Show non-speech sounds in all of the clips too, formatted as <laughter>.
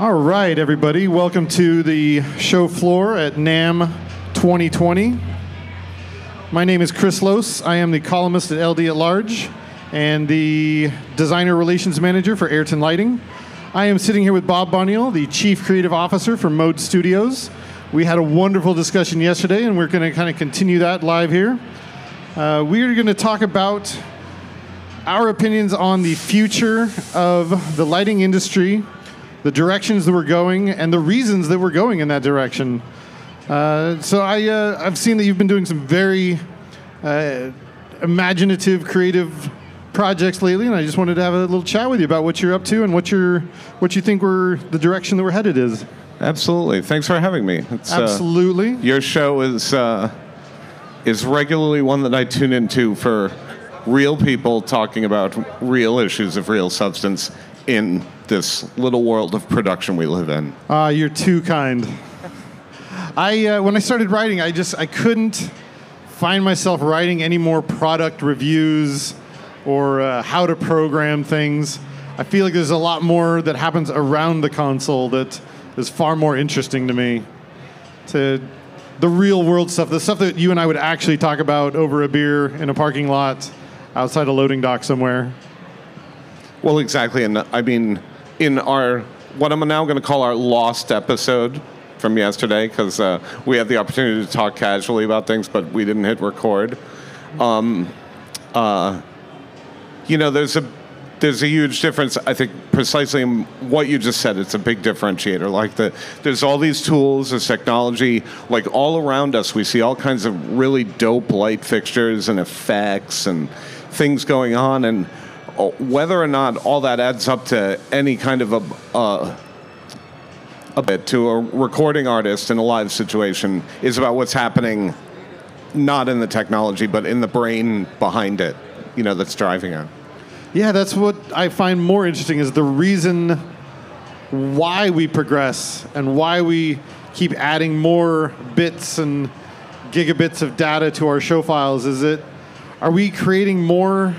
All right, everybody, welcome to the show floor at NAMM 2020. My name is Chris Lose. I am the columnist at LD at Large and the designer relations manager for Ayrton Lighting. I am sitting here with Bob Bonniol, the chief creative officer for Mode Studios. We had a wonderful discussion yesterday, and we're going to kind of continue that live here. Uh, we are going to talk about our opinions on the future of the lighting industry, the directions that we're going, and the reasons that we're going in that direction. Uh, so I, uh, I've seen that you've been doing some very uh, imaginative, creative projects lately, and I just wanted to have a little chat with you about what you're up to and what you're, what you think we're the direction that we're headed is. Absolutely. Thanks for having me. It's, Absolutely. Uh, your show is uh, is regularly one that I tune into for real people talking about real issues of real substance in this little world of production we live in. Uh, you're too kind. I uh, when I started writing, I just I couldn't find myself writing any more product reviews or uh, how to program things. I feel like there's a lot more that happens around the console that is far more interesting to me. To the real world stuff, the stuff that you and I would actually talk about over a beer in a parking lot outside a loading dock somewhere. Well, exactly. And I mean, in our, what I'm now going to call our lost episode from yesterday, because uh, we had the opportunity to talk casually about things, but we didn't hit record. Um, uh, you know, there's a there's a huge difference. I think precisely in what you just said. It's a big differentiator. Like the there's all these tools, there's technology, like all around us. We see all kinds of really dope light fixtures and effects and things going on, and whether or not all that adds up to any kind of a. Uh, a bit to a recording artist in a live situation is about what's happening not in the technology but in the brain behind it you know that's driving it yeah, that's what I find more interesting is the reason why we progress and why we keep adding more bits and gigabits of data to our show files. Is it are we creating more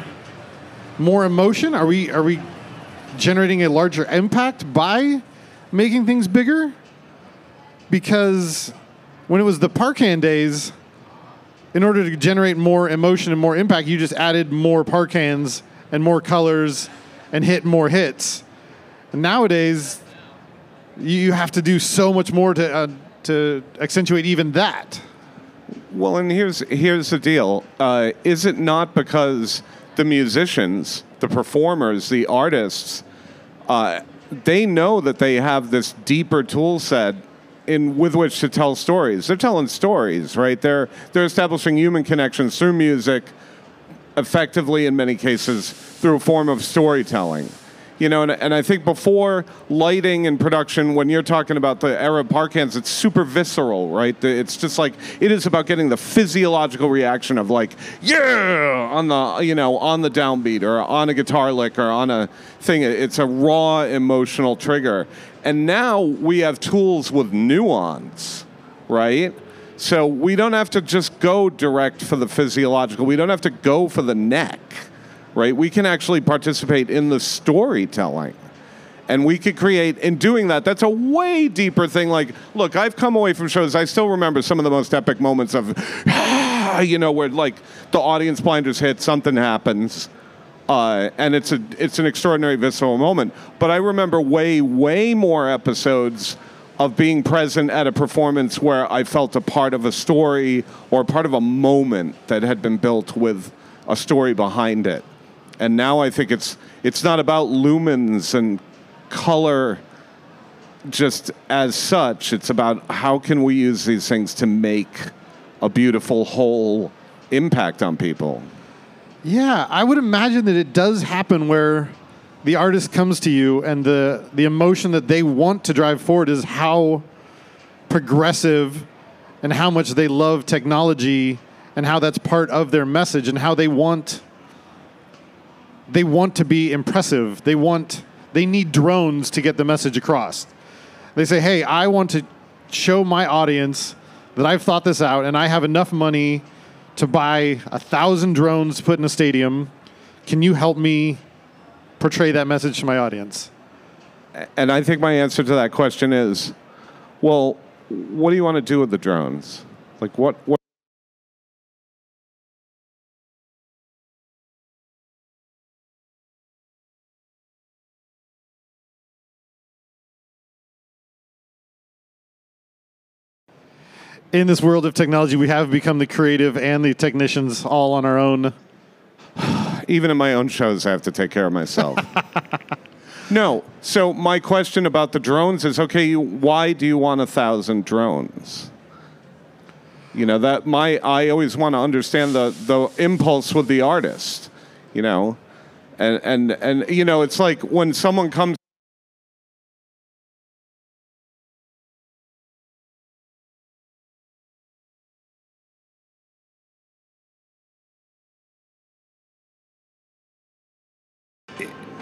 more emotion? Are we are we generating a larger impact by making things bigger? Because when it was the Parcan days, in order to generate more emotion and more impact, you just added more Parcans and more colors and hit more hits. And nowadays, you have to do so much more to uh, to accentuate even that. Well, and here's here's the deal: uh, is it not because the musicians, the performers, the artists, uh, they know that they have this deeper tool set in with which to tell stories. They're telling stories, right? They're they're establishing human connections through music effectively in many cases through a form of storytelling. You know, and, and I think before lighting and production, when you're talking about the era of Parcans, it's super visceral, right? It's just like it is about getting the physiological reaction of like, yeah, on the you know on the downbeat or on a guitar lick or on a thing. It's a raw emotional trigger. And now we have tools with nuance, right? So we don't have to just go direct for the physiological. We don't have to go for the neck, right? We can actually participate in the storytelling. And we could create, in doing that, that's a way deeper thing. Like, look, I've come away from shows, I still remember some of the most epic moments of, <sighs> you know, where like the audience blinders hit, something happens. Uh, and it's a it's an extraordinary visceral moment. But I remember way way more episodes of being present at a performance where I felt a part of a story or part of a moment that had been built with a story behind it. And now I think it's it's not about lumens and color just as such. It's about how can we use these things to make a beautiful whole impact on people. Yeah, I would imagine that it does happen where the artist comes to you and the the emotion that they want to drive forward is how progressive and how much they love technology and how that's part of their message and how they want they want to be impressive. They want they need drones to get the message across. They say, "Hey, I want to show my audience that I've thought this out and I have enough money to buy a thousand drones to put in a stadium. Can you help me portray that message to my audience. and I think my answer to that question is, well, what do you want to do with the drones? Like what what In this world of technology, we have become the creative and the technicians all on our own. <sighs> even in my own shows, I have to take care of myself. <laughs> no. So my question about the drones is: Okay, you, why do you want a thousand drones? You know that my I always want to understand the the impulse with the artist. You know, and and and you know it's like when someone comes.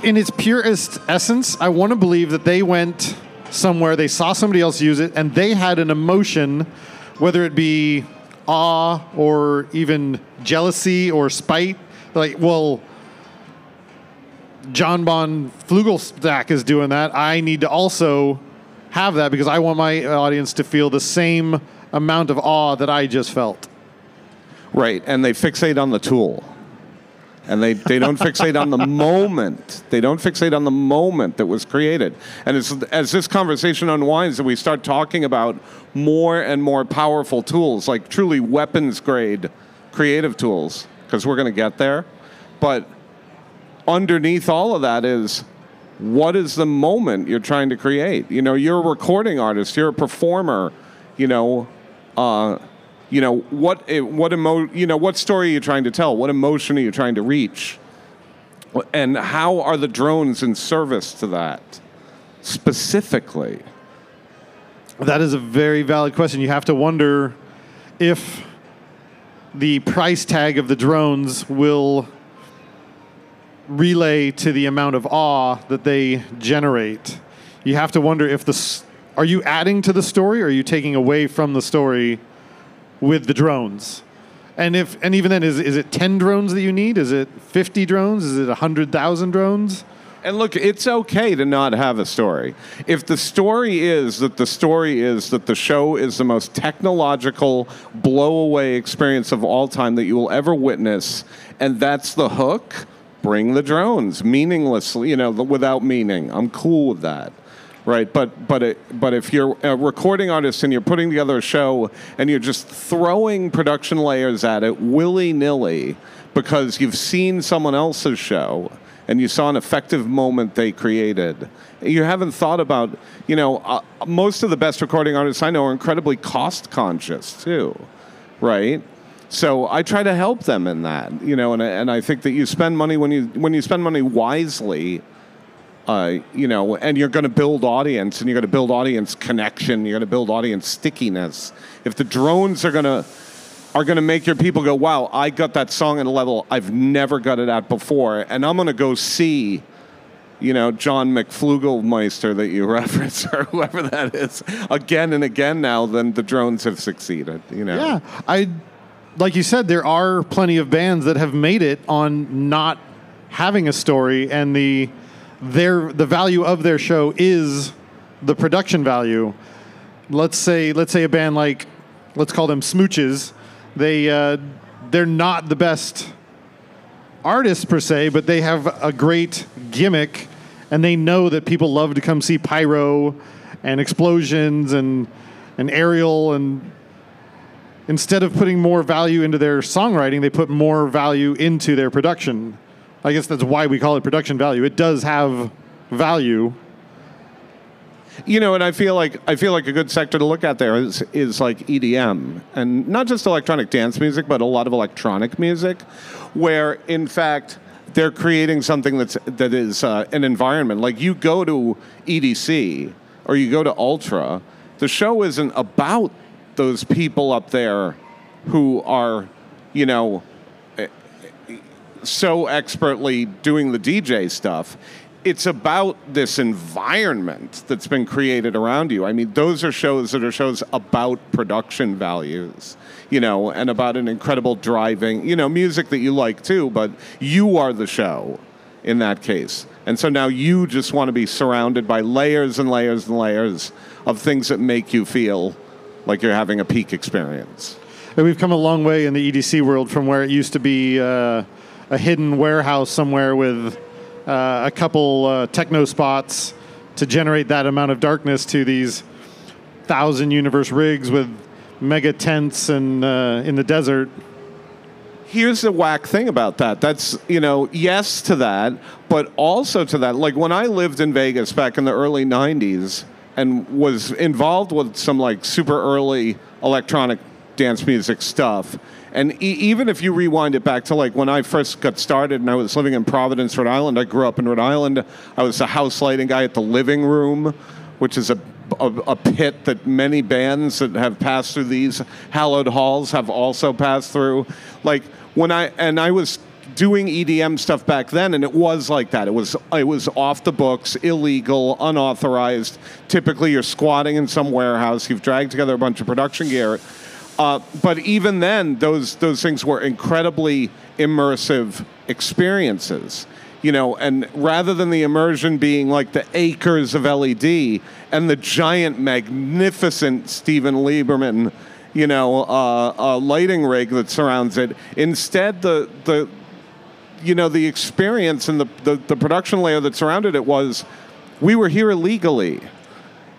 In its purest essence, I want to believe that they went somewhere, they saw somebody else use it, and they had an emotion, whether it be awe or even jealousy or spite. Like, well, John Bon Flugelstack is doing that. I need to also have that because I want my audience to feel the same amount of awe that I just felt. Right, and they fixate on the tool. And they, they don't fixate on the moment. They don't fixate on the moment that was created. And as, this conversation unwinds and we start talking about more and more powerful tools, like truly weapons grade creative tools, because we're going to get there. But underneath all of that is what is the moment you're trying to create? You know, you're a recording artist, you're a performer, you know, uh, you know what eh, what emo- you know what story are you trying to tell? What emotion are you trying to reach? And how are the drones in service to that specifically? That is a very valid question. You have to wonder if the price tag of the drones will relay to the amount of awe that they generate. You have to wonder if the are you adding to the story or are you taking away from the story with the drones. And if and even then, is is it ten drones that you need? Is it fifty drones? Is it hundred thousand drones? And look, it's okay to not have a story. If the story is that the story is that the show is the most technological blow away experience of all time that you will ever witness, and that's the hook, bring the drones meaninglessly, you know, without meaning. I'm cool with that right? But but it, but if you're a recording artist and you're putting together a show and you're just throwing production layers at it willy nilly because you've seen someone else's show and you saw an effective moment they created. You haven't thought about, you know, uh, most of the best recording artists I know are incredibly cost conscious too, right? So I try to help them in that, you know, and, and I think that you spend money when you when you spend money wisely uh, you know, and you're going to build audience, and you're going to build audience connection. You're going to build audience stickiness. If the drones are going to are going to make your people go, "Wow, I got that song at a level I've never got it at before," and I'm going to go see, you know, John McFlugelmeister that you <laughs> reference or whoever that is again and again now, then the drones have succeeded. You know. Yeah, I like you said, there are plenty of bands that have made it on not having a story and the their the value of their show is the production value. Let's say let's say a band like let's call them Smooches. They uh, they're not the best artists per se, but they have a great gimmick, and they know that people love to come see pyro and explosions and and aerial and instead of putting more value into their songwriting, they put more value into their production. I guess that's why we call it production value. It does have value. You know, and I feel like I feel like a good sector to look at there is is like EDM, and not just electronic dance music, but a lot of electronic music, where in fact they're creating something that's that is uh, an environment. Like you go to EDC or you go to Ultra, the show isn't about those people up there who are, you know, so expertly doing the DJ stuff. It's about this environment that's been created around you. I mean, those are shows that are shows about production values, you know, and about an incredible driving, you know, music that you like too, but you are the show in that case. And so now you just want to be surrounded by layers and layers and layers of things that make you feel like you're having a peak experience. And we've come a long way in the EDC world from where it used to be uh, a hidden warehouse somewhere with uh, a couple uh, techno spots to generate that amount of darkness to these thousand universe rigs with mega tents and uh, in the desert. Here's the whack thing about that. That's, you know, yes to that, but also to that. Like when I lived in Vegas back in the early 90s and was involved with some like super early electronic dance music stuff. And e- even if you rewind it back to like when I first got started and I was living in Providence, Rhode Island, I grew up in Rhode Island. I was a house lighting guy at the Living Room, which is a a, a, pit that many bands that have passed through these hallowed halls have also passed through. Like when I and I was doing EDM stuff back then, and it was like that. It was it was off the books, illegal, unauthorized. Typically, you're squatting in some warehouse. You've dragged together a bunch of production gear. Uh, but even then, those those things were incredibly immersive experiences you know, and rather than the immersion being like the acres of LED and the giant, magnificent Steven Lieberman, you know, uh, uh, lighting rig that surrounds it, instead the the you know the experience and the, the, the production layer that surrounded it was we were here illegally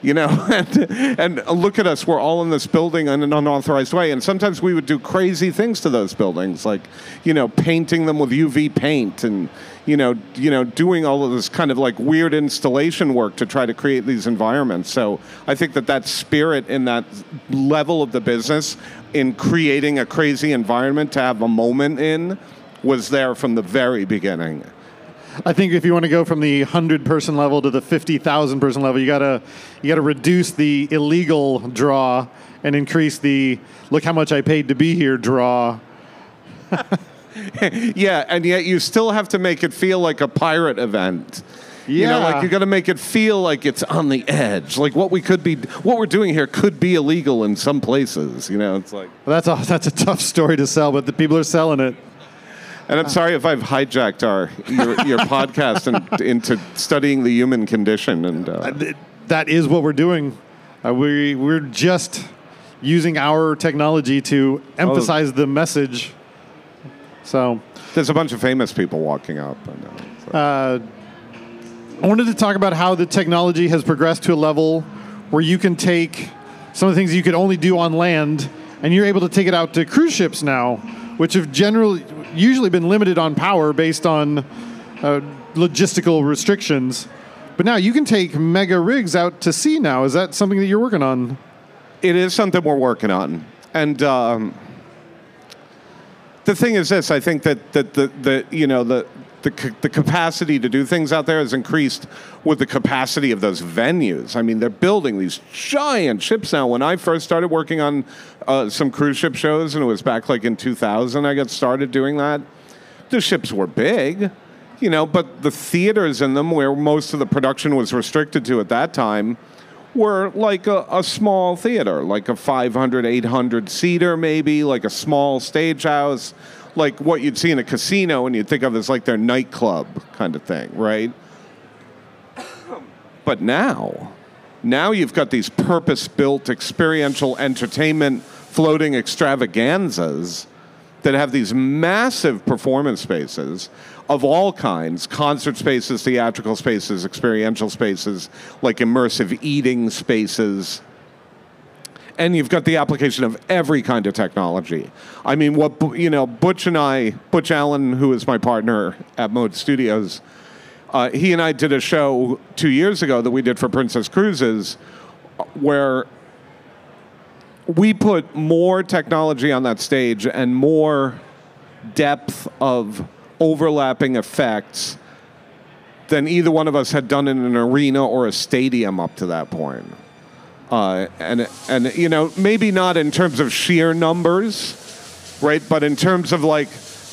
you know <laughs> and, and look at us we're all in this building in an unauthorized way. And sometimes we would do crazy things to those buildings like you know painting them with uv paint and you know you know doing all of this kind of like weird installation work to try to create these environments. So i think that that spirit in that level of the business in creating a crazy environment to have a moment in was there from the very beginning I think if you want to go from the hundred person level to the fifty thousand person level, you gotta you gotta reduce the illegal draw and increase the look how much I paid to be here draw. <laughs> yeah, and yet you still have to make it feel like a pirate event. Yeah. You know, like you got to make it feel like it's on the edge. Like what we could be, what we're doing here could be illegal in some places. You know, it's like well, that's a that's a tough story to sell, but the people are selling it. And I'm sorry if I've hijacked our your, your <laughs> podcast and, into studying the human condition. And uh, that is what we're doing. Uh, we we're just using our technology to emphasize oh. the message. So there's a bunch of famous people walking up. I, uh, I wanted to talk about how the technology has progressed to a level where you can take some of the things you could only do on land, and you're able to take it out to cruise ships now, which have generally usually been limited on power based on uh, logistical restrictions. But now you can take mega rigs out to sea now. Is that something that you're working on? It is something we're working on. And um, the thing is this I think that, that the, the, you know, the, the, the capacity to do things out there has increased with the capacity of those venues. I mean, they're building these giant ships now. When I first started working on uh, some cruise ship shows, and it was back like in 2000, I got started doing that. The ships were big, you know, but the theaters in them, where most of the production was restricted to at that time, were like a, a small theater, like a 500, 800 seater, maybe, like a small stage house like what you'd see in a casino and you'd think of as like their nightclub kind of thing, right? <coughs> But now, now you've got these purpose built experiential entertainment floating extravaganzas that have these massive performance spaces of all kinds concert spaces, theatrical spaces, experiential spaces, like immersive eating spaces and you've got the application of every kind of technology. I mean, what you know, Butch and I, Butch Allen, who is my partner at Mode Studios, uh, he and I did a show two years ago that we did for Princess Cruises, where we put more technology on that stage and more depth of overlapping effects than either one of us had done in an arena or a stadium up to that point. Uh, and and you know maybe not in terms of sheer numbers, right? But in terms of like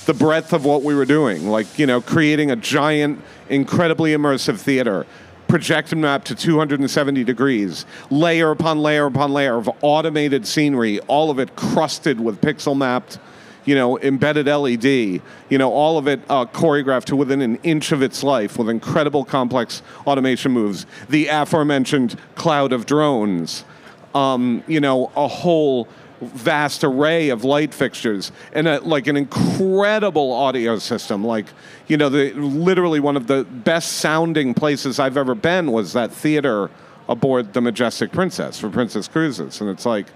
the breadth of what we were doing, like you know creating a giant, incredibly immersive theater, projected map to 270 degrees, layer upon layer upon layer of automated scenery, all of it crusted with pixel mapped, you know, embedded LED, you know, all of it uh, choreographed to within an inch of its life with incredible complex automation moves. The aforementioned cloud of drones, um, you know, a whole vast array of light fixtures and a, like an incredible audio system. Like, you know, the, literally one of the best sounding places I've ever been was that theater aboard the Majestic Princess for Princess Cruises. And it's like,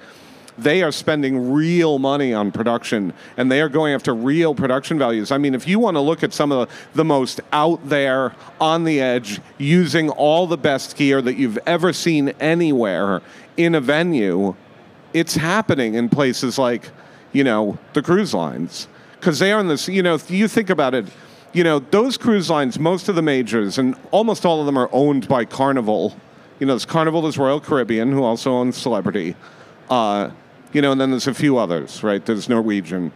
they are spending real money on production and they are going after real production values. I mean, if you want to look at some of the, the most out there, on the edge, using all the best gear that you've ever seen anywhere in a venue, it's happening in places like, you know, the cruise lines. Because they are in this, you know, if you think about it, you know, those cruise lines, most of the majors, and almost all of them are owned by Carnival. You know, there's Carnival, is Royal Caribbean, who also owns Celebrity. Uh, you know, and then there's a few others, right? There's Norwegian.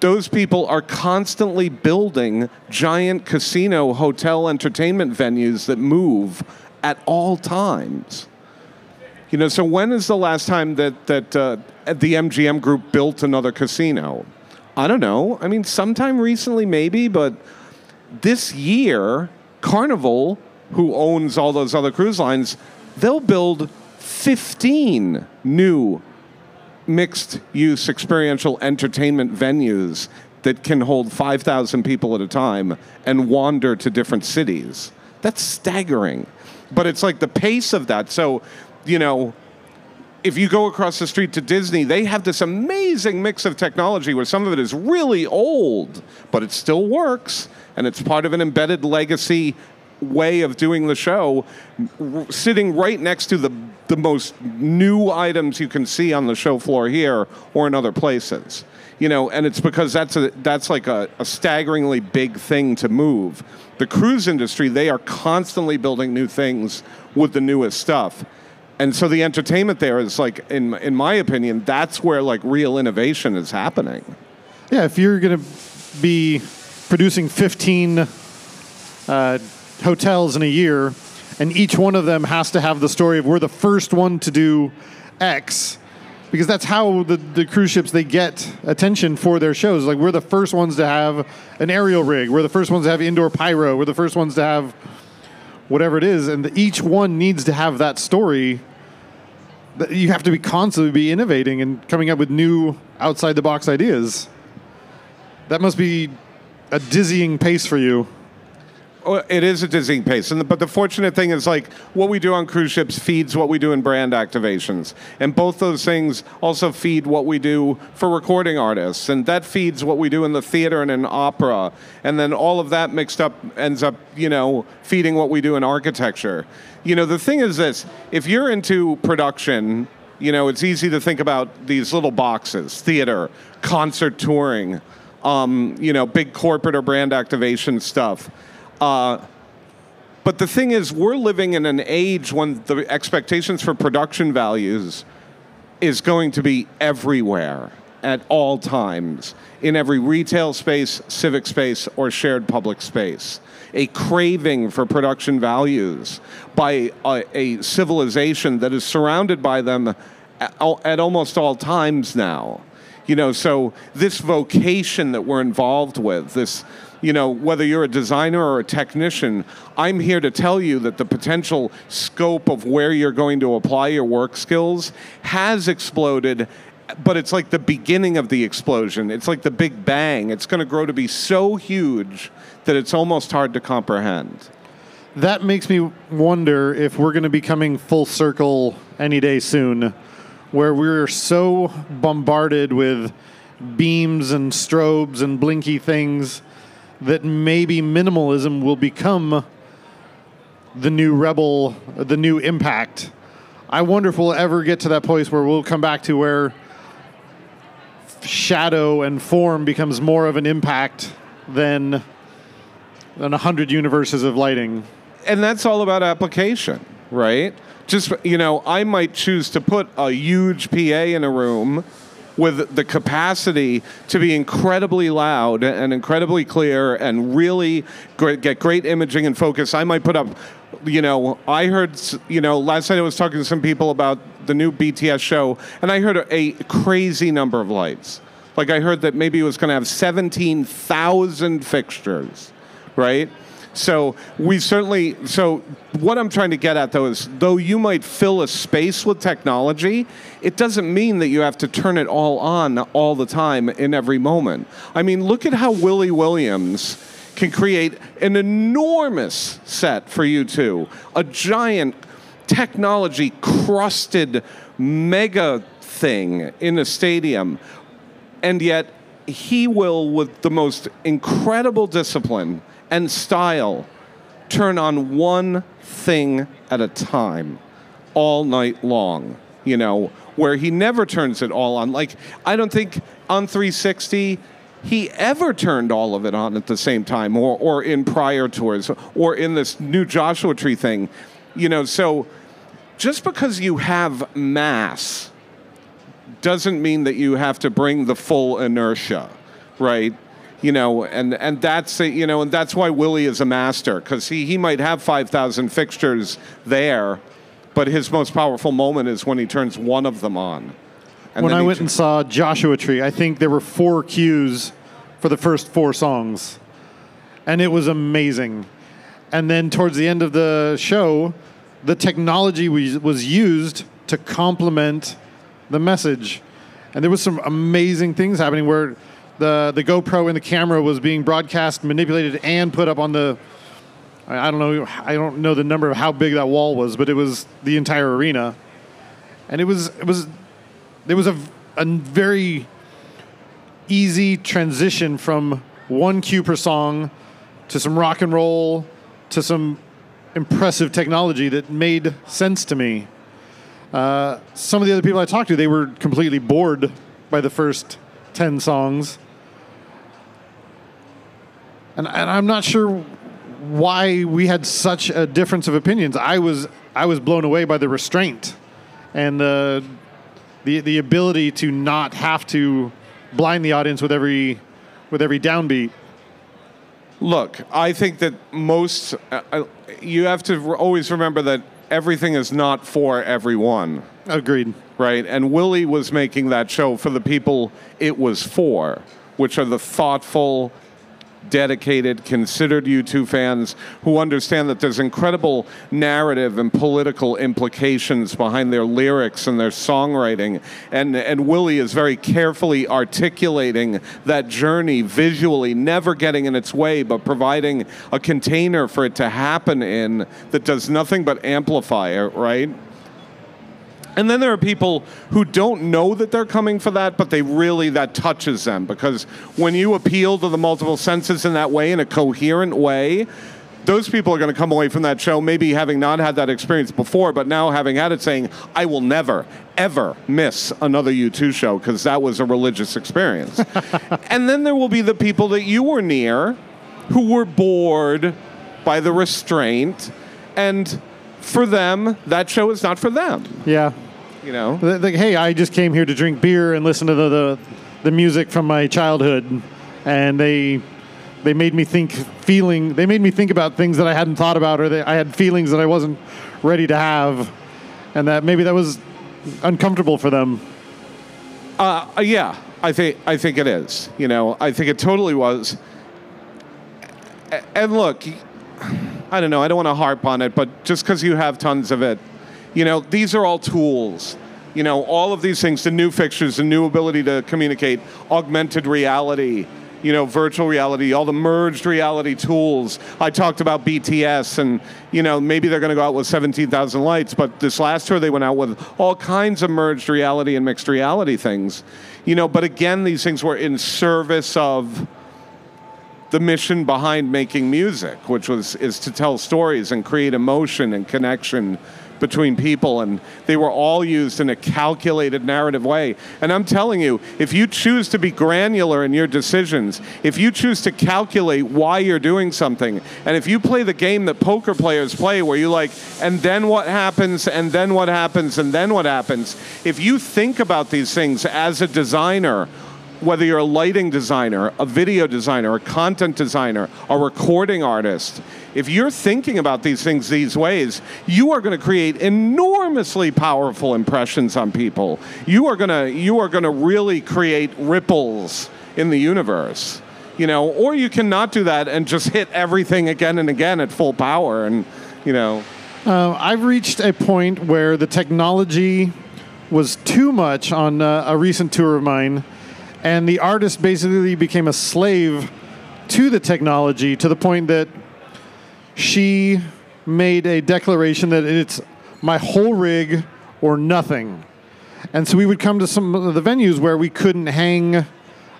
Those people are constantly building giant casino, hotel, entertainment venues that move at all times. You know, so when is the last time that that uh, the MGM Group built another casino? I don't know. I mean, sometime recently, maybe, but this year, Carnival, who owns all those other cruise lines, they'll build 15 new mixed use experiential entertainment venues that can hold 5,000 people at a time and wander to different cities. That's staggering. But it's like the pace of that. So, you know, if you go across the street to Disney, they have this amazing mix of technology where some of it is really old, but it still works and it's part of an embedded legacy way of doing the show, sitting right next to the the most new items you can see on the show floor here or in other places. You know, and it's because that's a that's like a, a staggeringly big thing to move. The cruise industry, they are constantly building new things with the newest stuff. And so the entertainment there is like in in my opinion, that's where like real innovation is happening. Yeah, if you're to be producing 15 uh, hotels in a year, and each one of them has to have the story of we're the first one to do X, because that's how the, the cruise ships they get attention for their shows. Like we're the first ones to have an aerial rig, we're the first ones to have indoor pyro, we're the first ones to have whatever it is, and the, each one needs to have that story. That you have to be constantly be innovating and coming up with new outside the box ideas. That must be a dizzying pace for you. It is a dizzying pace, and but the fortunate thing is like what we do on cruise ships feeds what we do in brand activations, and both those things also feed what we do for recording artists, and that feeds what we do in the theater and in opera, and then all of that mixed up ends up, you know, feeding what we do in architecture. You know, the thing is this: if you're into production, you know, it's easy to think about these little boxes: theater, concert touring, um, you know, big corporate or brand activation stuff uh, but the thing is, we're living in an age when the expectations for production values is going to be everywhere at all times in every retail space, civic space, or shared public space. A craving for production values by a, a civilization that is surrounded by them at, at almost all times now. You know, so this vocation that we're involved with, this you know, whether you're a designer or a technician, I'm here to tell you that the potential scope of where you're going to apply your work skills has exploded but it's like the beginning of the explosion. It's like the big bang. It's going to grow to be so huge that it's almost hard to comprehend. That makes me wonder if we're going to be coming full circle any day soon, where we're so bombarded with beams and strobes and blinky things that maybe minimalism will become the new rebel, the new impact. I wonder if we'll ever get to that place where we'll come back to where shadow and form becomes more of an impact than than a hundred universes of lighting. And that's all about application, right? Just you know, I might choose to put a huge PA in a room with the capacity to be incredibly loud and incredibly clear and really great, get great imaging and focus. I might put up, you know, I heard, you know, last night I was talking to some people about the new BTS show, and I heard a crazy number of lights Like I heard that maybe it was going to have 17,000 fixtures, right? So we certainly. So what I'm trying to get at though is, though you might fill a space with technology, it doesn't mean that you have to turn it all on all the time in every moment. I mean, look at how Willie Williams can create an enormous set for U2, a giant technology crusted mega thing in a stadium, and yet he will, with the most incredible discipline and style, turn on one thing at a time all night long, you know, where he never turns it all on. Like, I don't think on 360 he ever turned all of it on at the same time or, or in prior tours or in this new Joshua Tree thing. You know, so just because you have mass doesn't mean that you have to bring the full inertia, right? You know, and, and that's you know, and that's why Willie is a master because he, he might have five thousand fixtures there, but his most powerful moment is when he turns one of them on. And when I went and saw Joshua Tree, I think there were four cues for the first four songs, and it was amazing. And then towards the end of the show, the technology was, was used to complement the message, and there was some amazing things happening where the the GoPro and the camera was being broadcast, manipulated, and put up on the. I don't know. I don't know the number of how big that wall was, but it was the entire arena, and it was it was there was a a very easy transition from one cue per song to some rock and roll to some impressive technology that made sense to me. Uh, some of the other people I talked to, they were completely bored by the first 10 songs and, and I'm not sure why we had such a difference of opinions. I was I was blown away by the restraint and the the the ability to not have to blind the audience with every with every downbeat. Look, I think that most uh, uh you have to always remember that everything is not for everyone. Agreed. Right, and Willie was making that show for the people it was for, which are the thoughtful, dedicated, considered U2 fans who understand that there's incredible narrative and political implications behind their lyrics and their songwriting. And, and Willie is very carefully articulating that journey visually, never getting in its way, but providing a container for it to happen in that does nothing but amplify it, right? And then there are people who don't know that they're coming for that, but they really, that touches them. Because when you appeal to the multiple senses in that way, in a coherent way, those people are going to come away from that show maybe having not had that experience before, but now having had it saying, I will never, ever miss another U2 show because that was a religious experience. <laughs> and then there will be the people that you were near who were bored by the restraint. And for them, that show is not for them. Yeah. You know, like, hey, I just came here to drink beer and listen to the, the, the music from my childhood, and they they made me think feeling they made me think about things that I hadn't thought about or that I had feelings that I wasn't ready to have and that maybe that was uncomfortable for them. Uh, uh yeah, I think I think it is. You know, I think it totally was. And look, I don't know, I don't want to harp on it, but just because you have tons of it you know, these are all tools. You know, all of these things, the new fixtures, the new ability to communicate, augmented reality, you know, virtual reality, all the merged reality tools. I talked about BTS, and you know, maybe they're going to go out with 17,000 lights, but this last tour they went out with all kinds of merged reality and mixed reality things. You know, but again, these things were in service of the mission behind making music, which was is to tell stories and create emotion and connection between people, and they were all used in a calculated narrative way. And I'm telling you, if you choose to be granular in your decisions, if you choose to calculate why you're doing something, and if you play the game that poker players play, where you like, and then what happens, and then what happens, and then what happens, if you think about these things as a designer, whether you're a lighting designer, a video designer, a content designer, a recording artist, if you're thinking about these things these ways, you are going to create enormously powerful impressions on people. You are going to you are going to really create ripples in the universe. You know, or you cannot do that and just hit everything again and again at full power and, you know, Uh, I've reached a point where the technology was too much on uh, a recent tour of mine, and the artist basically became a slave to the technology to the point that she made a declaration that it's my whole rig or nothing. And so we would come to some of the venues where we couldn't hang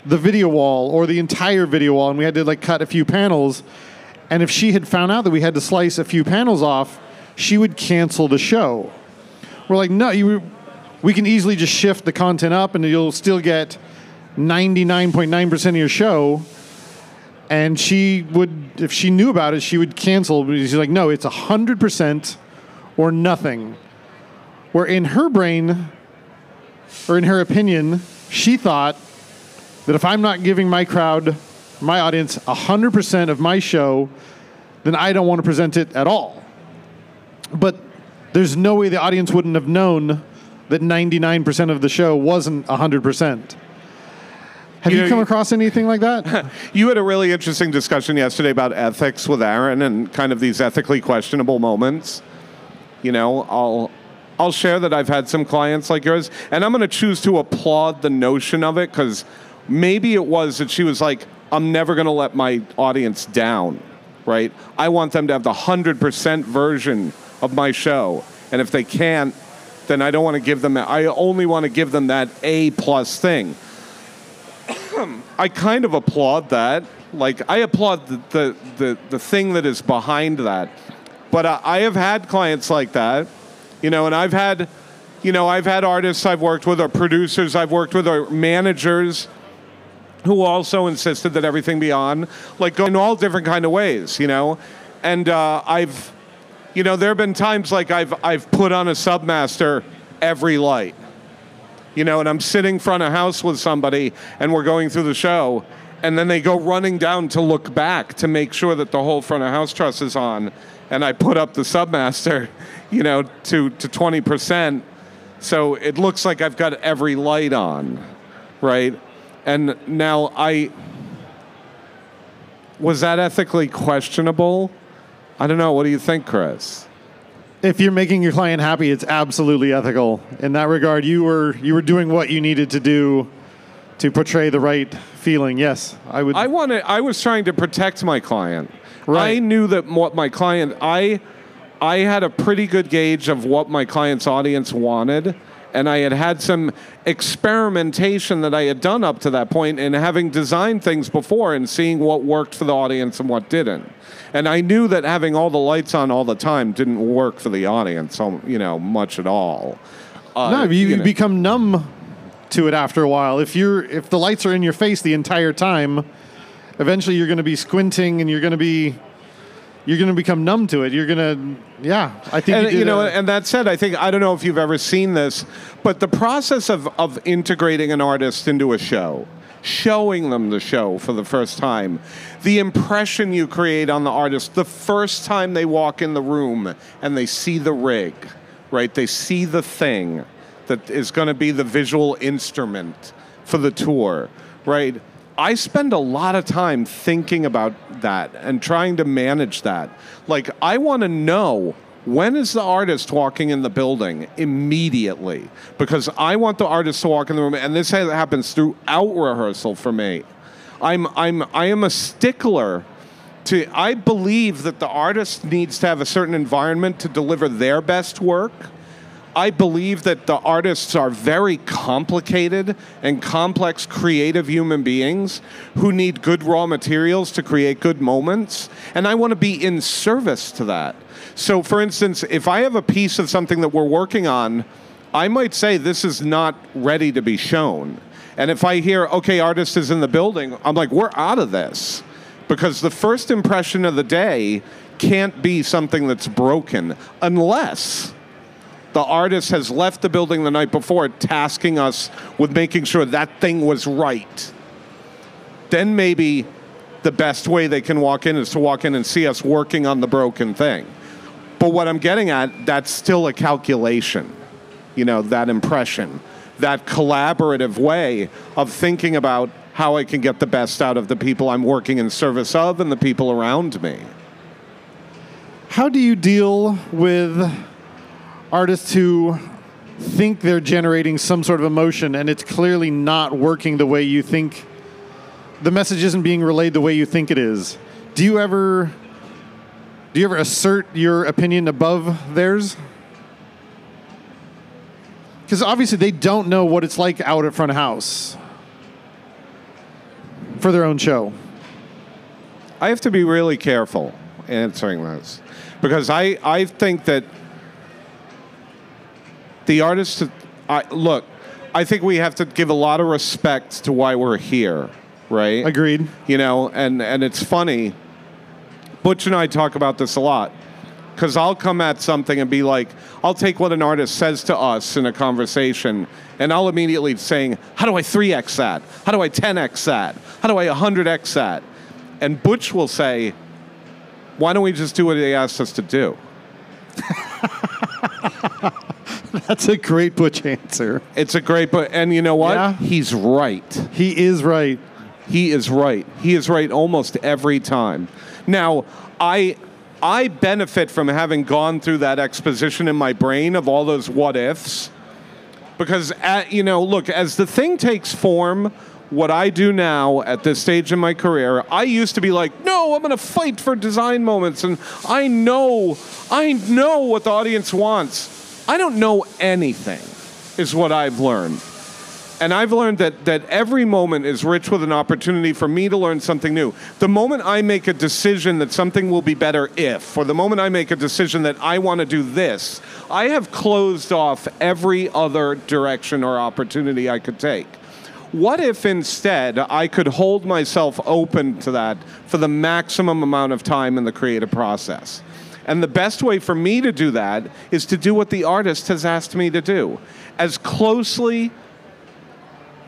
the video wall or the entire video wall, and we had to like cut a few panels. And if she had found out that we had to slice a few panels off, she would cancel the show. We're like, no, you, we can easily just shift the content up, and you'll still get 99.9% of your show. And she would, if she knew about it, she would cancel. But she's like, no, it's 100% or nothing. Where in her brain, or in her opinion, she thought that if I'm not giving my crowd, my audience, 100% of my show, then I don't want to present it at all. But there's no way the audience wouldn't have known that 99% of the show wasn't 100%. Have You you, know, come across anything like that? <laughs> You had a really interesting discussion yesterday about ethics with Aaron and kind of these ethically questionable moments. You know, I'll I'll share that I've had some clients like yours, and I'm going to choose to applaud the notion of it because maybe it was that she was like, "I'm never going to let my audience down." Right? I want them to have the hundred percent version of my show, and if they can't, then I don't want to give them. I only want to give them that A plus thing. I kind of applaud that. Like I applaud the the, the, the thing that is behind that. But uh, I have had clients like that, you know, and I've had, you know, I've had artists I've worked with, or producers I've worked with, or managers who also insisted that everything be on, like go in all different kind of ways, you know. And uh, I've, you know, there have been times like I've I've put on a submaster every light you know, and I'm sitting front of house with somebody and we're going through the show, and then they go running down to look back to make sure that the whole front of house truss is on, and I put up the submaster, <laughs> you know, to to 20%, so it looks like I've got every light on, right? And now I was that ethically questionable? I don't know. What do you think, Chris? If you're making your client happy, it's absolutely ethical. In that regard, you were you were doing what you needed to do to portray the right feeling. Yes, I would. I wanted. I was trying to protect my client. Right. I knew that what my client. I, I had a pretty good gauge of what my client's audience wanted, and I had had some experimentation that I had done up to that point, and having designed things before and seeing what worked for the audience and what didn't. And I knew that having all the lights on all the time didn't work for the audience, um, you know, much at all. Uh, no, you, you know. become numb to it after a while. If you're if the lights are in your face the entire time, eventually you're going to be squinting and you're going to be you're going to become numb to it. You're going to yeah. I think and you, you know, a- and that said, I think I don't know if you've ever seen this, but the process of of integrating an artist into a show, showing them the show for the first time, the impression you create on the artist the first time they walk in the room and they see the rig, right? They see the thing that is going to be the visual instrument for the tour, right? I spend a lot of time thinking about that and trying to manage that. Like, I want to know when is the artist walking in the building immediately because I want the artist to walk in the room, and this happens throughout rehearsal for me. I'm, I'm, I am a stickler to. I believe that the artist needs to have a certain environment to deliver their best work. I believe that the artists are very complicated and complex creative human beings who need good raw materials to create good moments. And I want to be in service to that. So, for instance, if I have a piece of something that we're working on, I might say this is not ready to be shown. And if I hear, okay, artist is in the building, I'm like, we're out of this. Because the first impression of the day can't be something that's broken unless the artist has left the building the night before, tasking us with making sure that thing was right. Then maybe the best way they can walk in is to walk in and see us working on the broken thing. But what I'm getting at, that's still a calculation, you know, that impression, that collaborative way of thinking about how I can get the best out of the people I'm working in service of and the people around me. How do you deal with artists who think they're generating some sort of emotion and it's clearly not working the way you think the message isn't being relayed the way you think it is? Do you ever do you ever assert your opinion above theirs? Because obviously they don't know what it's like out at front of house for their own show. I have to be really careful answering this because I, I think that the artists, I, look, I think we have to give a lot of respect to why we're here, right? Agreed. You know, and, and it's funny. Butch and I talk about this a lot because I'll come at something and be like, I'll take what an artist says to us in a conversation and I'll immediately saying, how do I 3x that? How do I 10x that? How do I 100x that? And Butch will say, why don't we just do what they asked us to do? <laughs> <laughs> That's a great Butch answer. It's a great, but and you know what? Yeah. He's right. He is right. He is right. He is right almost every time. Now, I I benefit from having gone through that exposition in my brain of all those what ifs because at, you know, look, as the thing takes form, what I do now at this stage in my career, I used to be like, no, I'm going to fight for design moments and I know I know what the audience wants. I don't know anything is what I've learned. And I've learned that, that every moment is rich with an opportunity for me to learn something new. The moment I make a decision that something will be better if, or the moment I make a decision that I want to do this, I have closed off every other direction or opportunity I could take. What if instead I could hold myself open to that for the maximum amount of time in the creative process? And the best way for me to do that is to do what the artist has asked me to do. As closely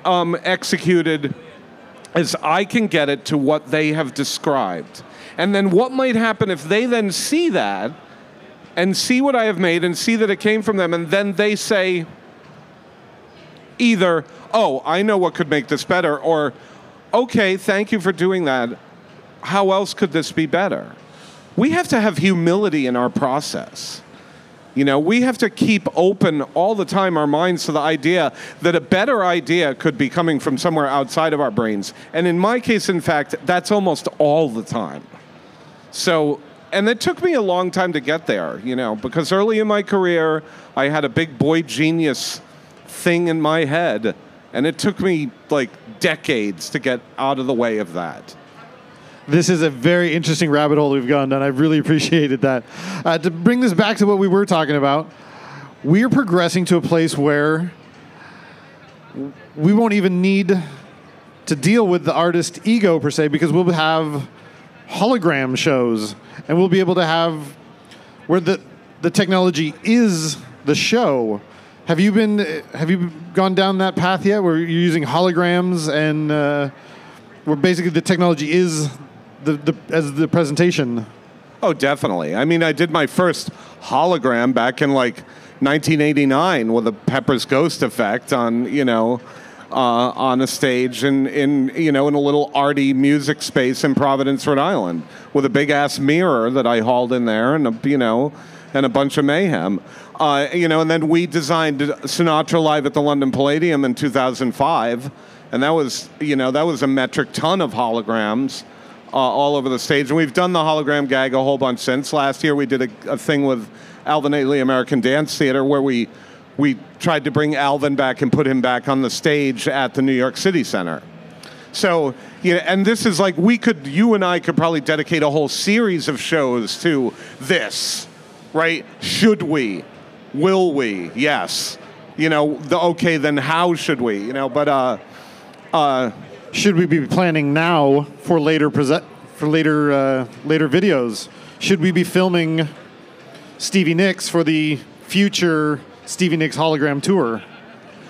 um, executed as I can get it to what they have described. And then what might happen if they then see that and see what I have made and see that it came from them, and then they say either, oh, I know what could make this better, or okay, thank you for doing that. How else could this be better? We have to have humility in our process. You know, we have to keep open all the time our minds to the idea that a better idea could be coming from somewhere outside of our brains. And in my case, in fact, that's almost all the time. So, and it took me a long time to get there, you know, because early in my career, I had a big boy genius thing in my head, and it took me like decades to get out of the way of that. This is a very interesting rabbit hole we've gone down. I really appreciated that. Uh, to bring this back to what we were talking about, we're progressing to a place where we won't even need to deal with the artist ego per se because we'll have hologram shows and we'll be able to have where the the technology is the show. Have you been have you gone down that path yet where you're using holograms and uh, where basically the technology is the, the as the presentation? Oh, definitely. I mean, I did my first hologram back in like 1989 with a Pepper's Ghost effect on, you know, uh, on a stage in, in, you know, in a little arty music space in Providence, Rhode Island, with a big ass mirror that I hauled in there, and a, you know, and a bunch of mayhem. Uh, you know, and then we designed Sinatra live at the London Palladium in 2005, and that was, you know, that was a metric ton of holograms uh, all over the stage. And we've done the hologram gag a whole bunch since. Last year we did a, a thing with Alvin Ailey American Dance Theater where we we tried to bring Alvin back and put him back on the stage at the New York City Center. So, you know, and this is like we could, you and I could probably dedicate a whole series of shows to this, right? Should we? Will we? Yes. You know, the okay, then how should we? You know, but uh, uh, Should we be planning now for later present for later uh, later videos? Should we be filming Stevie Nicks for the future Stevie Nicks hologram tour.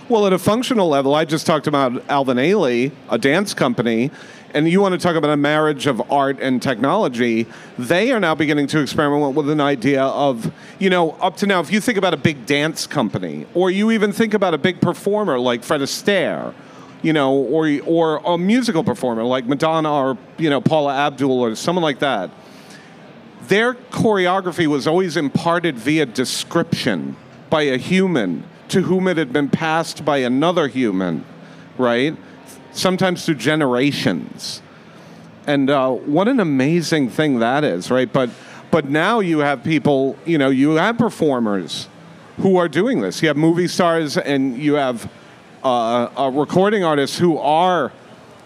Well, at a functional level, I just talked about Alvin Ailey, a dance company, and you want to talk about a marriage of art and technology. They are now beginning to experiment with an idea of, you know, up to now, if you think about a big dance company, or you even think about a big performer like Fred Astaire, you know, or or a musical performer like Madonna or you know Paula Abdul or someone like that. Their choreography was always imparted via description by a human to whom it had been passed by another human, right? Sometimes through generations. And uh, what an amazing thing that is, right? But but now you have people, you know, you have performers who are doing this. You have movie stars and you have uh, recording artists who are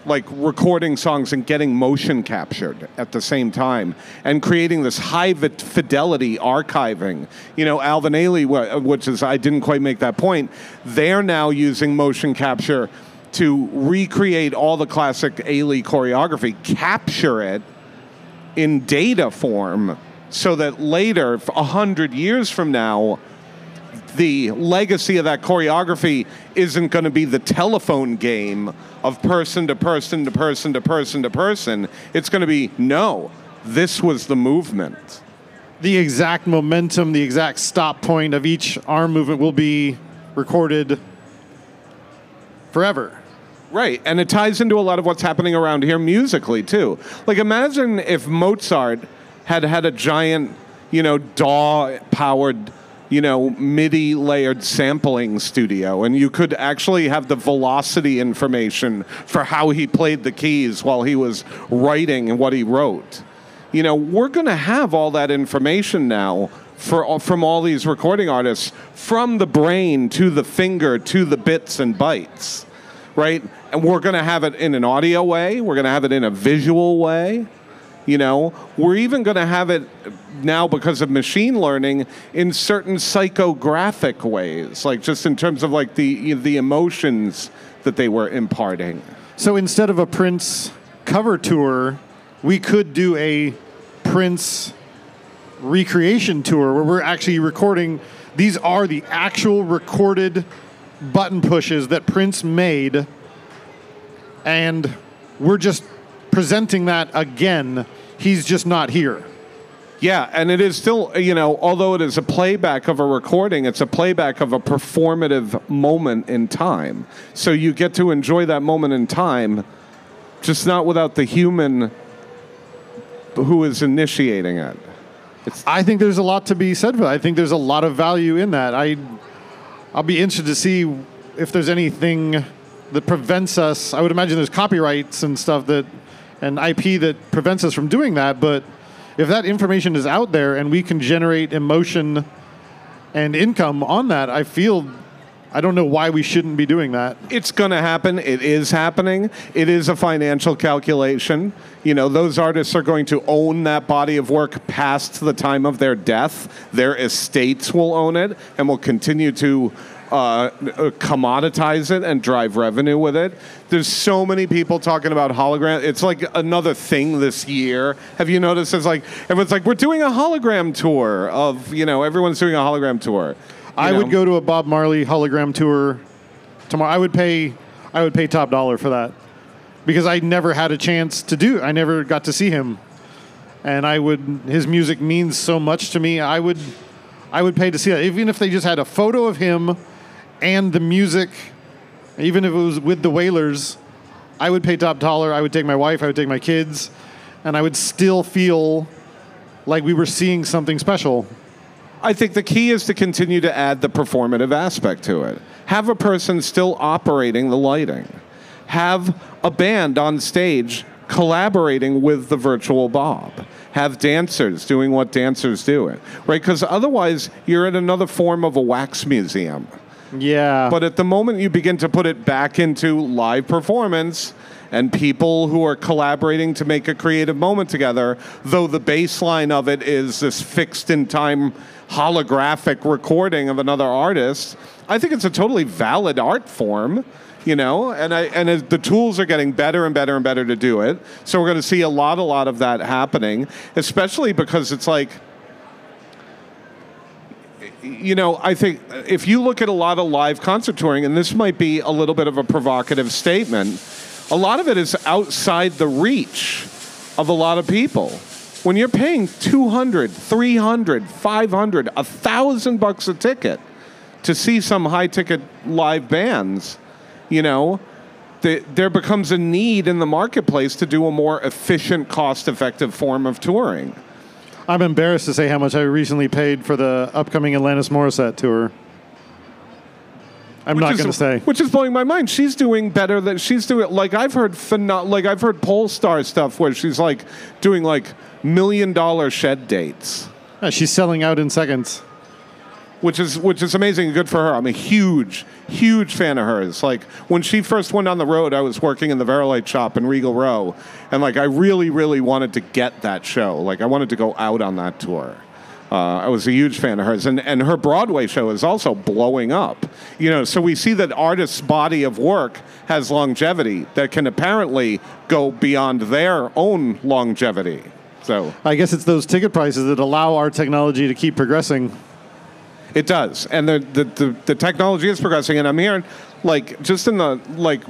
like recording songs and getting motion captured at the same time and creating this high fidelity archiving. You know, Alvin Ailey, which is, I didn't quite make that point, they're now using motion capture to recreate all the classic Ailey choreography, capture it in data form so that later, a hundred years from now, the legacy of that choreography isn't going to be the telephone game of person to person to person to person to person. It's going to be no, this was the movement. The exact momentum, the exact stop point of each arm movement will be recorded forever. Right, and it ties into a lot of what's happening around here musically too. Like imagine if Mozart had had a giant, you know, DAW powered you know, MIDI layered sampling studio, and you could actually have the velocity information for how he played the keys while he was writing what he wrote. You know, we're going to have all that information now for, from all these recording artists, from the brain to the finger to the bits and bytes, right? And we're going to have it in an audio way, we're going to have it in a visual way. You know, we're even going to have it now because of machine learning in certain psychographic ways, like just in terms of like the the emotions that they were imparting. So instead of a Prince cover tour, we could do a Prince recreation tour where we're actually recording. These are the actual recorded button pushes that Prince made, and we're just presenting that again. He's just not here. Yeah, and it is still, you know, although it is a playback of a recording, it's a playback of a performative moment in time. So you get to enjoy that moment in time, just not without the human who is initiating it. It's I think there's a lot to be said for that. I think there's a lot of value in that. I, I'll be interested to see if there's anything that prevents us. I would imagine there's copyrights and stuff that, and IP that prevents us from doing that, but if that information is out there and we can generate emotion and income on that, I feel I don't know why we shouldn't be doing that. It's going to happen. It is happening. It is a financial calculation. You know, those artists are going to own that body of work past the time of their death. Their estates will own it and will continue to uh, commoditize it and drive revenue with it. There's so many people talking about hologram. It's like another thing this year. Have you noticed? It's like everyone's like, we're doing a hologram tour of you know everyone's doing a hologram tour. I know? would go to a Bob Marley hologram tour tomorrow. I would pay. I would pay top dollar for that because I never had a chance to do. I never got to see him, and I would. His music means so much to me. I would. I would pay to see that, even if they just had a photo of him and the music, even if it was with the Wailers, I would pay top dollar. I would take my wife, I would take my kids, and I would still feel like we were seeing something special. I think the key is to continue to add the performative aspect to it. Have a person still operating the lighting. Have a band on stage collaborating with the virtual Bob. Have dancers doing what dancers do it, right? Because otherwise, you're at another form of a wax museum. Yeah. But at the moment you begin to put it back into live performance and people who are collaborating to make a creative moment together, though the baseline of it is this fixed in time holographic recording of another artist, I think it's a totally valid art form. You know, and I, and the tools are getting better and better and better to do it, so we're going to see a lot, a lot of that happening. Especially because it's like, you know, I think if you look at a lot of live concert touring, and this might be a little bit of a provocative statement, a lot of it is outside the reach of a lot of people. When you're paying 200, 300, 500, 1000 bucks a ticket to see some high ticket live bands, you know, the, there becomes a need in the marketplace to do a more efficient, cost effective form of touring. I'm embarrassed to say how much I recently paid for the upcoming Alanis Morissette tour. I'm Which not going to say. which is blowing my mind. She's doing better than she's doing. Like I've heard, pheno- like I've heard Pollstar stuff where she's like doing like million dollar shed dates, Yeah, she's selling out in seconds. Which is which is amazing. and Good for her. I'm a huge, huge fan of hers. Like when she first went on the road, I was working in the Vari-Lite shop in Regal Row, and like I really, really wanted to get that show. Like I wanted to go out on that tour. Uh, I was a huge fan of hers, and, and her Broadway show is also blowing up. You know, so we see that artists' body of work has longevity that can apparently go beyond their own longevity. So I guess it's those ticket prices that allow our technology to keep progressing. It does, and the, the the the technology is progressing, and I'm hearing, like, just in the like,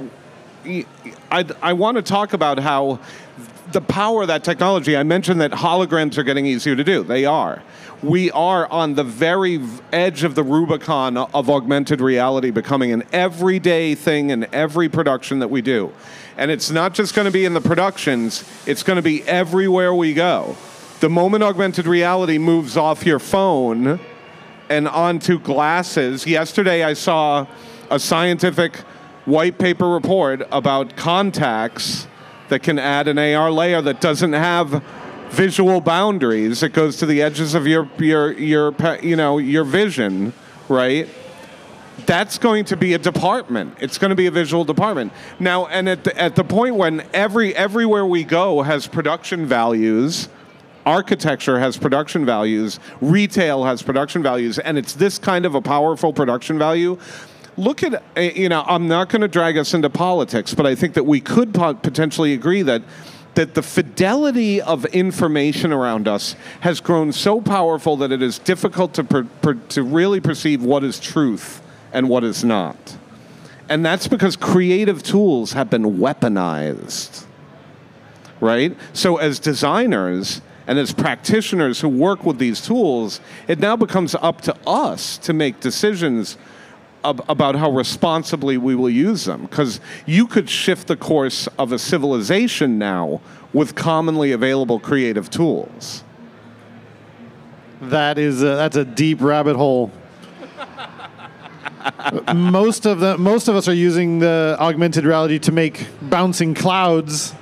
I I want to talk about how the power of that technology. I mentioned that holograms are getting easier to do. They are. We are on the very edge of the Rubicon of augmented reality becoming an everyday thing in every production that we do. And it's not just going to be in the productions, it's going to be everywhere we go. The moment augmented reality moves off your phone, and onto glasses. Yesterday, I saw a scientific white paper report about contacts that can add an AR layer that doesn't have visual boundaries. It goes to the edges of your your your you know your vision, right? That's going to be a department. It's going to be a visual department now. And at the, at the point when every everywhere we go has production values architecture has production values, retail has production values, and it's this kind of a powerful production value. Look at, uh, you know, I'm not going to drag us into politics, but I think that we could potentially agree that that the fidelity of information around us has grown so powerful that it is difficult to per, per, to really perceive what is truth and what is not. And that's because creative tools have been weaponized right? So, as designers and as practitioners who work with these tools, it now becomes up to us to make decisions ab- about how responsibly we will use them. Because you could shift the course of a civilization now with commonly available creative tools. That is a, that's a deep rabbit hole. <laughs> most of the most of us are using the augmented reality to make bouncing clouds,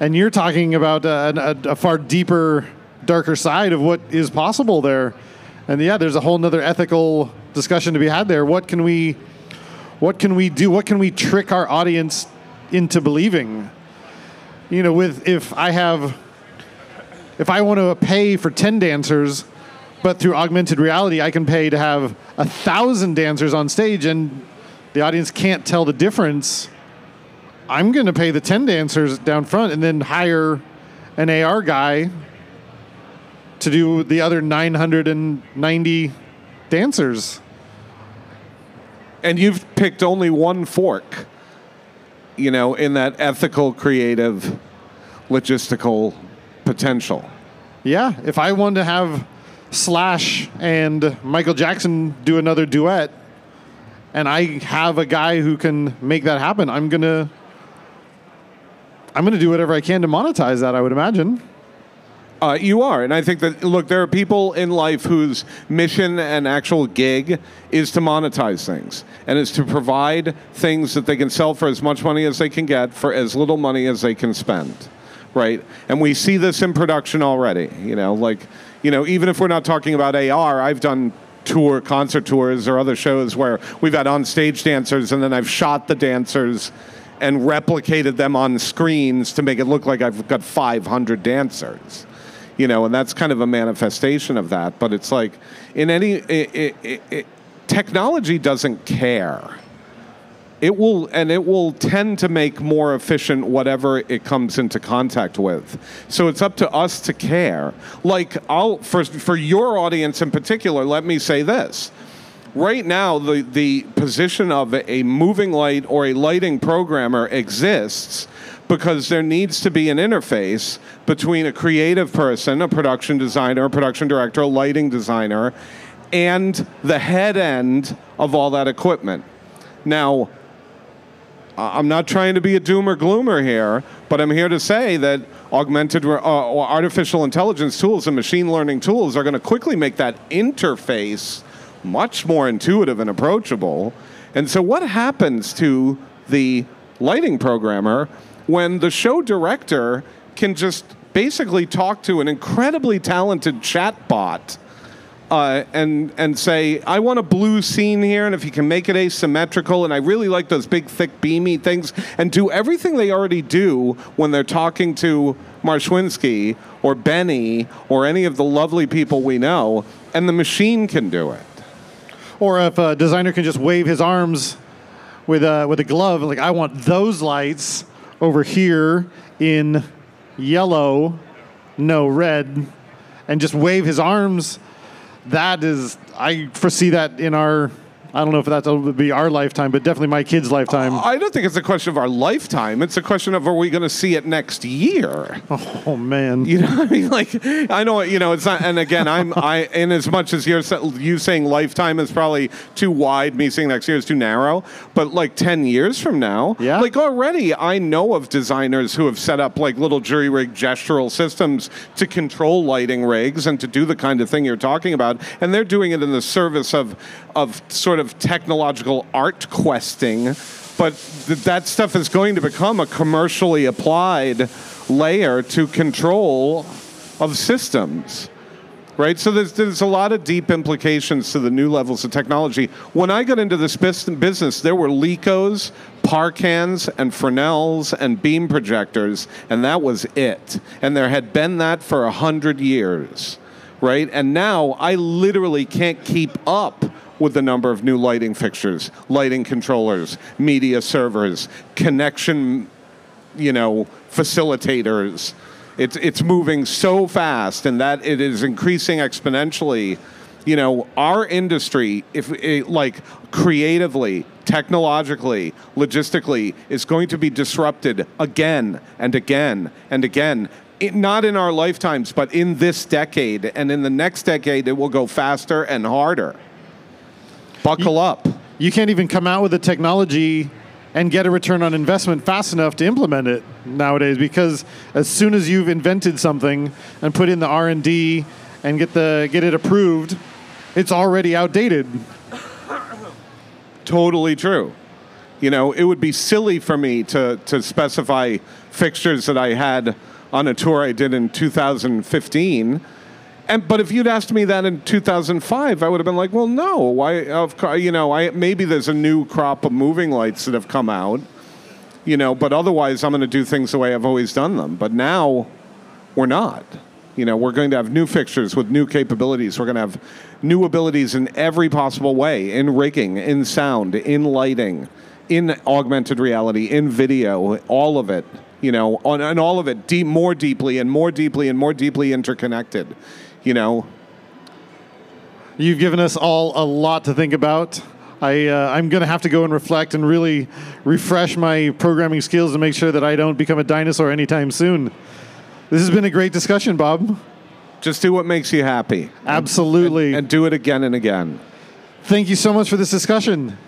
and you're talking about a, a, a far deeper, darker side of what is possible there. And yeah, there's a whole nother ethical discussion to be had there. What can we, what can we do? What can we trick our audience into believing? You know, with if I have if I want to pay for 10 dancers, but through augmented reality, I can pay to have a thousand dancers on stage and the audience can't tell the difference, I'm going to pay the 10 dancers down front and then hire an AR guy to do the other 990 dancers. And you've picked only one fork, you know, in that ethical, creative, logistical potential. Yeah, if I wanted to have Slash and Michael Jackson do another duet, and I have a guy who can make that happen, I'm gonna I'm gonna do whatever I can to monetize that. I would imagine. Uh, you are, and I think that look, there are people in life whose mission and actual gig is to monetize things, and is to provide things that they can sell for as much money as they can get for as little money as they can spend, right? And we see this in production already. You know, like you know, even if we're not talking about AR, I've done tour concert tours or other shows where we've had on stage dancers, and then I've shot the dancers and replicated them on screens to make it look like I've got 500 dancers you know, and that's kind of a manifestation of that. But it's like in any it, it, it, technology doesn't care. it will and it will tend to make more efficient whatever it comes into contact with so it's up to us to care like i'll for, for your audience in particular let me say this right now the, the position of a moving light or a lighting programmer exists because there needs to be an interface between a creative person a production designer a production director a lighting designer and the head end of all that equipment. Now I'm not trying to be a doomer gloomer here, but I'm here to say that augmented uh, or artificial intelligence tools and machine learning tools are going to quickly make that interface much more intuitive and approachable. And so, what happens to the lighting programmer when the show director can just basically talk to an incredibly talented chatbot? uh, and and say, I want a blue scene here, and if you can make it asymmetrical, and I really like those big, thick, beamy things, and do everything they already do when they're talking to Marshwinsky or Benny or any of the lovely people we know, and the machine can do it. Or if a designer can just wave his arms with a with a glove, like I want those lights over here in yellow, no red, and just wave his arms. That is, I foresee that in our I don't know if that will be our lifetime, but definitely my kids' lifetime. I don't think it's a question of our lifetime. It's a question of are we going to see it next year? Oh man, you know, what I mean, like I know, you know, it's not. And again, I'm <laughs> I in as much as you're you saying lifetime is probably too wide. Me saying next year is too narrow. But like ten years from now, yeah, like already I know of designers who have set up like little jury rig gestural systems to control lighting rigs and to do the kind of thing you're talking about, and they're doing it in the service of of sort of technological art questing, but th- that stuff is going to become a commercially applied layer to control of systems. Right? So there's, there's a lot of deep implications to the new levels of technology. When I got into this business, there were Lekos, PAR cans, and Fresnels, and beam projectors, and that was it. And there had been that for a hundred years. Right? And now I literally can't keep up with the number of new lighting fixtures, lighting controllers, media servers, connection, you know, facilitators. It's it's moving so fast, and that it is increasing exponentially. You know, our industry, if it, like creatively, technologically, logistically, is going to be disrupted again and again and again it, not in our lifetimes, but in this decade. And in the next decade, it will go faster and harder. Buckle you, up. You can't even come out with the technology and get a return on investment fast enough to implement it nowadays because as soon as you've invented something and put in the R&D and get the get it approved, it's already outdated. Totally true. You know, it would be silly for me to to specify fixtures that I had on a tour I did in 2015 and but if you'd asked me that in 2005, I would have been like, well, no. Why? Of you know, I maybe there's a new crop of moving lights that have come out, you know, but otherwise I'm going to do things the way I've always done them. But now we're not. You know, we're going to have new fixtures with new capabilities. We're going to have new abilities in every possible way in rigging, in sound, in lighting, in augmented reality, in video, all of it. You know, on, and all of it deep, more deeply and more deeply and more deeply interconnected you know. You've given us all a lot to think about. I, uh, I'm going to have to go and reflect and really refresh my programming skills to make sure that I don't become a dinosaur anytime soon. This has been a great discussion, Bob. Just do what makes you happy. Absolutely. And, and do it again and again. Thank you so much for this discussion.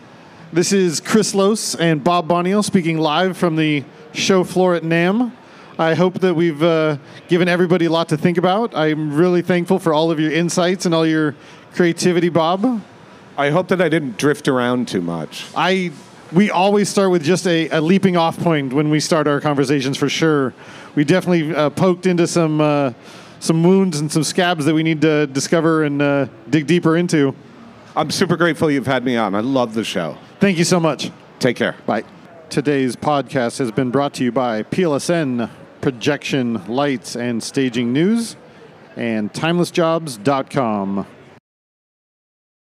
This is Chris Lose and Bob Bonniol speaking live from the show floor at NAMM. I hope that we've uh, given everybody a lot to think about. I'm really thankful for all of your insights and all your creativity, Bob. I hope that I didn't drift around too much. I we always start with just a, a leaping off point when we start our conversations for sure. We definitely uh, poked into some uh, some wounds and some scabs that we need to discover and uh, dig deeper into. I'm super grateful you've had me on. I love the show. Thank you so much. Take care. Bye. Today's podcast has been brought to you by PLSN projection lights and staging news and timelessjobs.com.